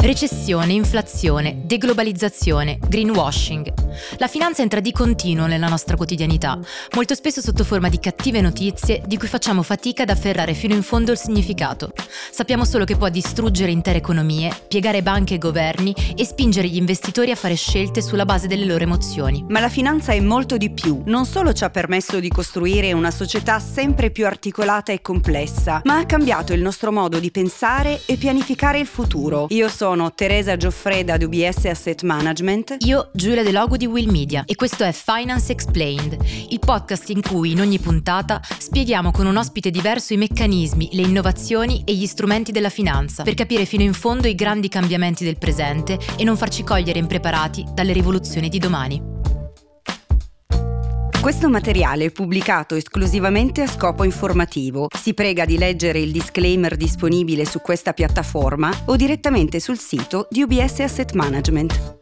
Recessione, inflazione, deglobalizzazione, greenwashing. La finanza entra di continuo nella nostra quotidianità, molto spesso sotto forma di cattive notizie di cui facciamo fatica ad afferrare fino in fondo il significato. Sappiamo solo che può distruggere intere economie, piegare banche e governi e spingere gli investitori a fare scelte sulla base delle loro emozioni. Ma la finanza è molto di più. Non solo ci ha permesso di costruire una società sempre più articolata e complessa, ma ha cambiato il nostro modo di pensare e pianificare il futuro. Io sono Teresa Gioffreda di UBS Asset Management. Io Giulia De Logo di Will Media e questo è Finance Explained, il podcast in cui in ogni puntata spieghiamo con un ospite diverso i meccanismi, le innovazioni e gli strumenti della finanza per capire fino in fondo i grandi cambiamenti del presente e non farci cogliere impreparati dalle rivoluzioni di domani. Questo materiale è pubblicato esclusivamente a scopo informativo. Si prega di leggere il disclaimer disponibile su questa piattaforma o direttamente sul sito di UBS Asset Management.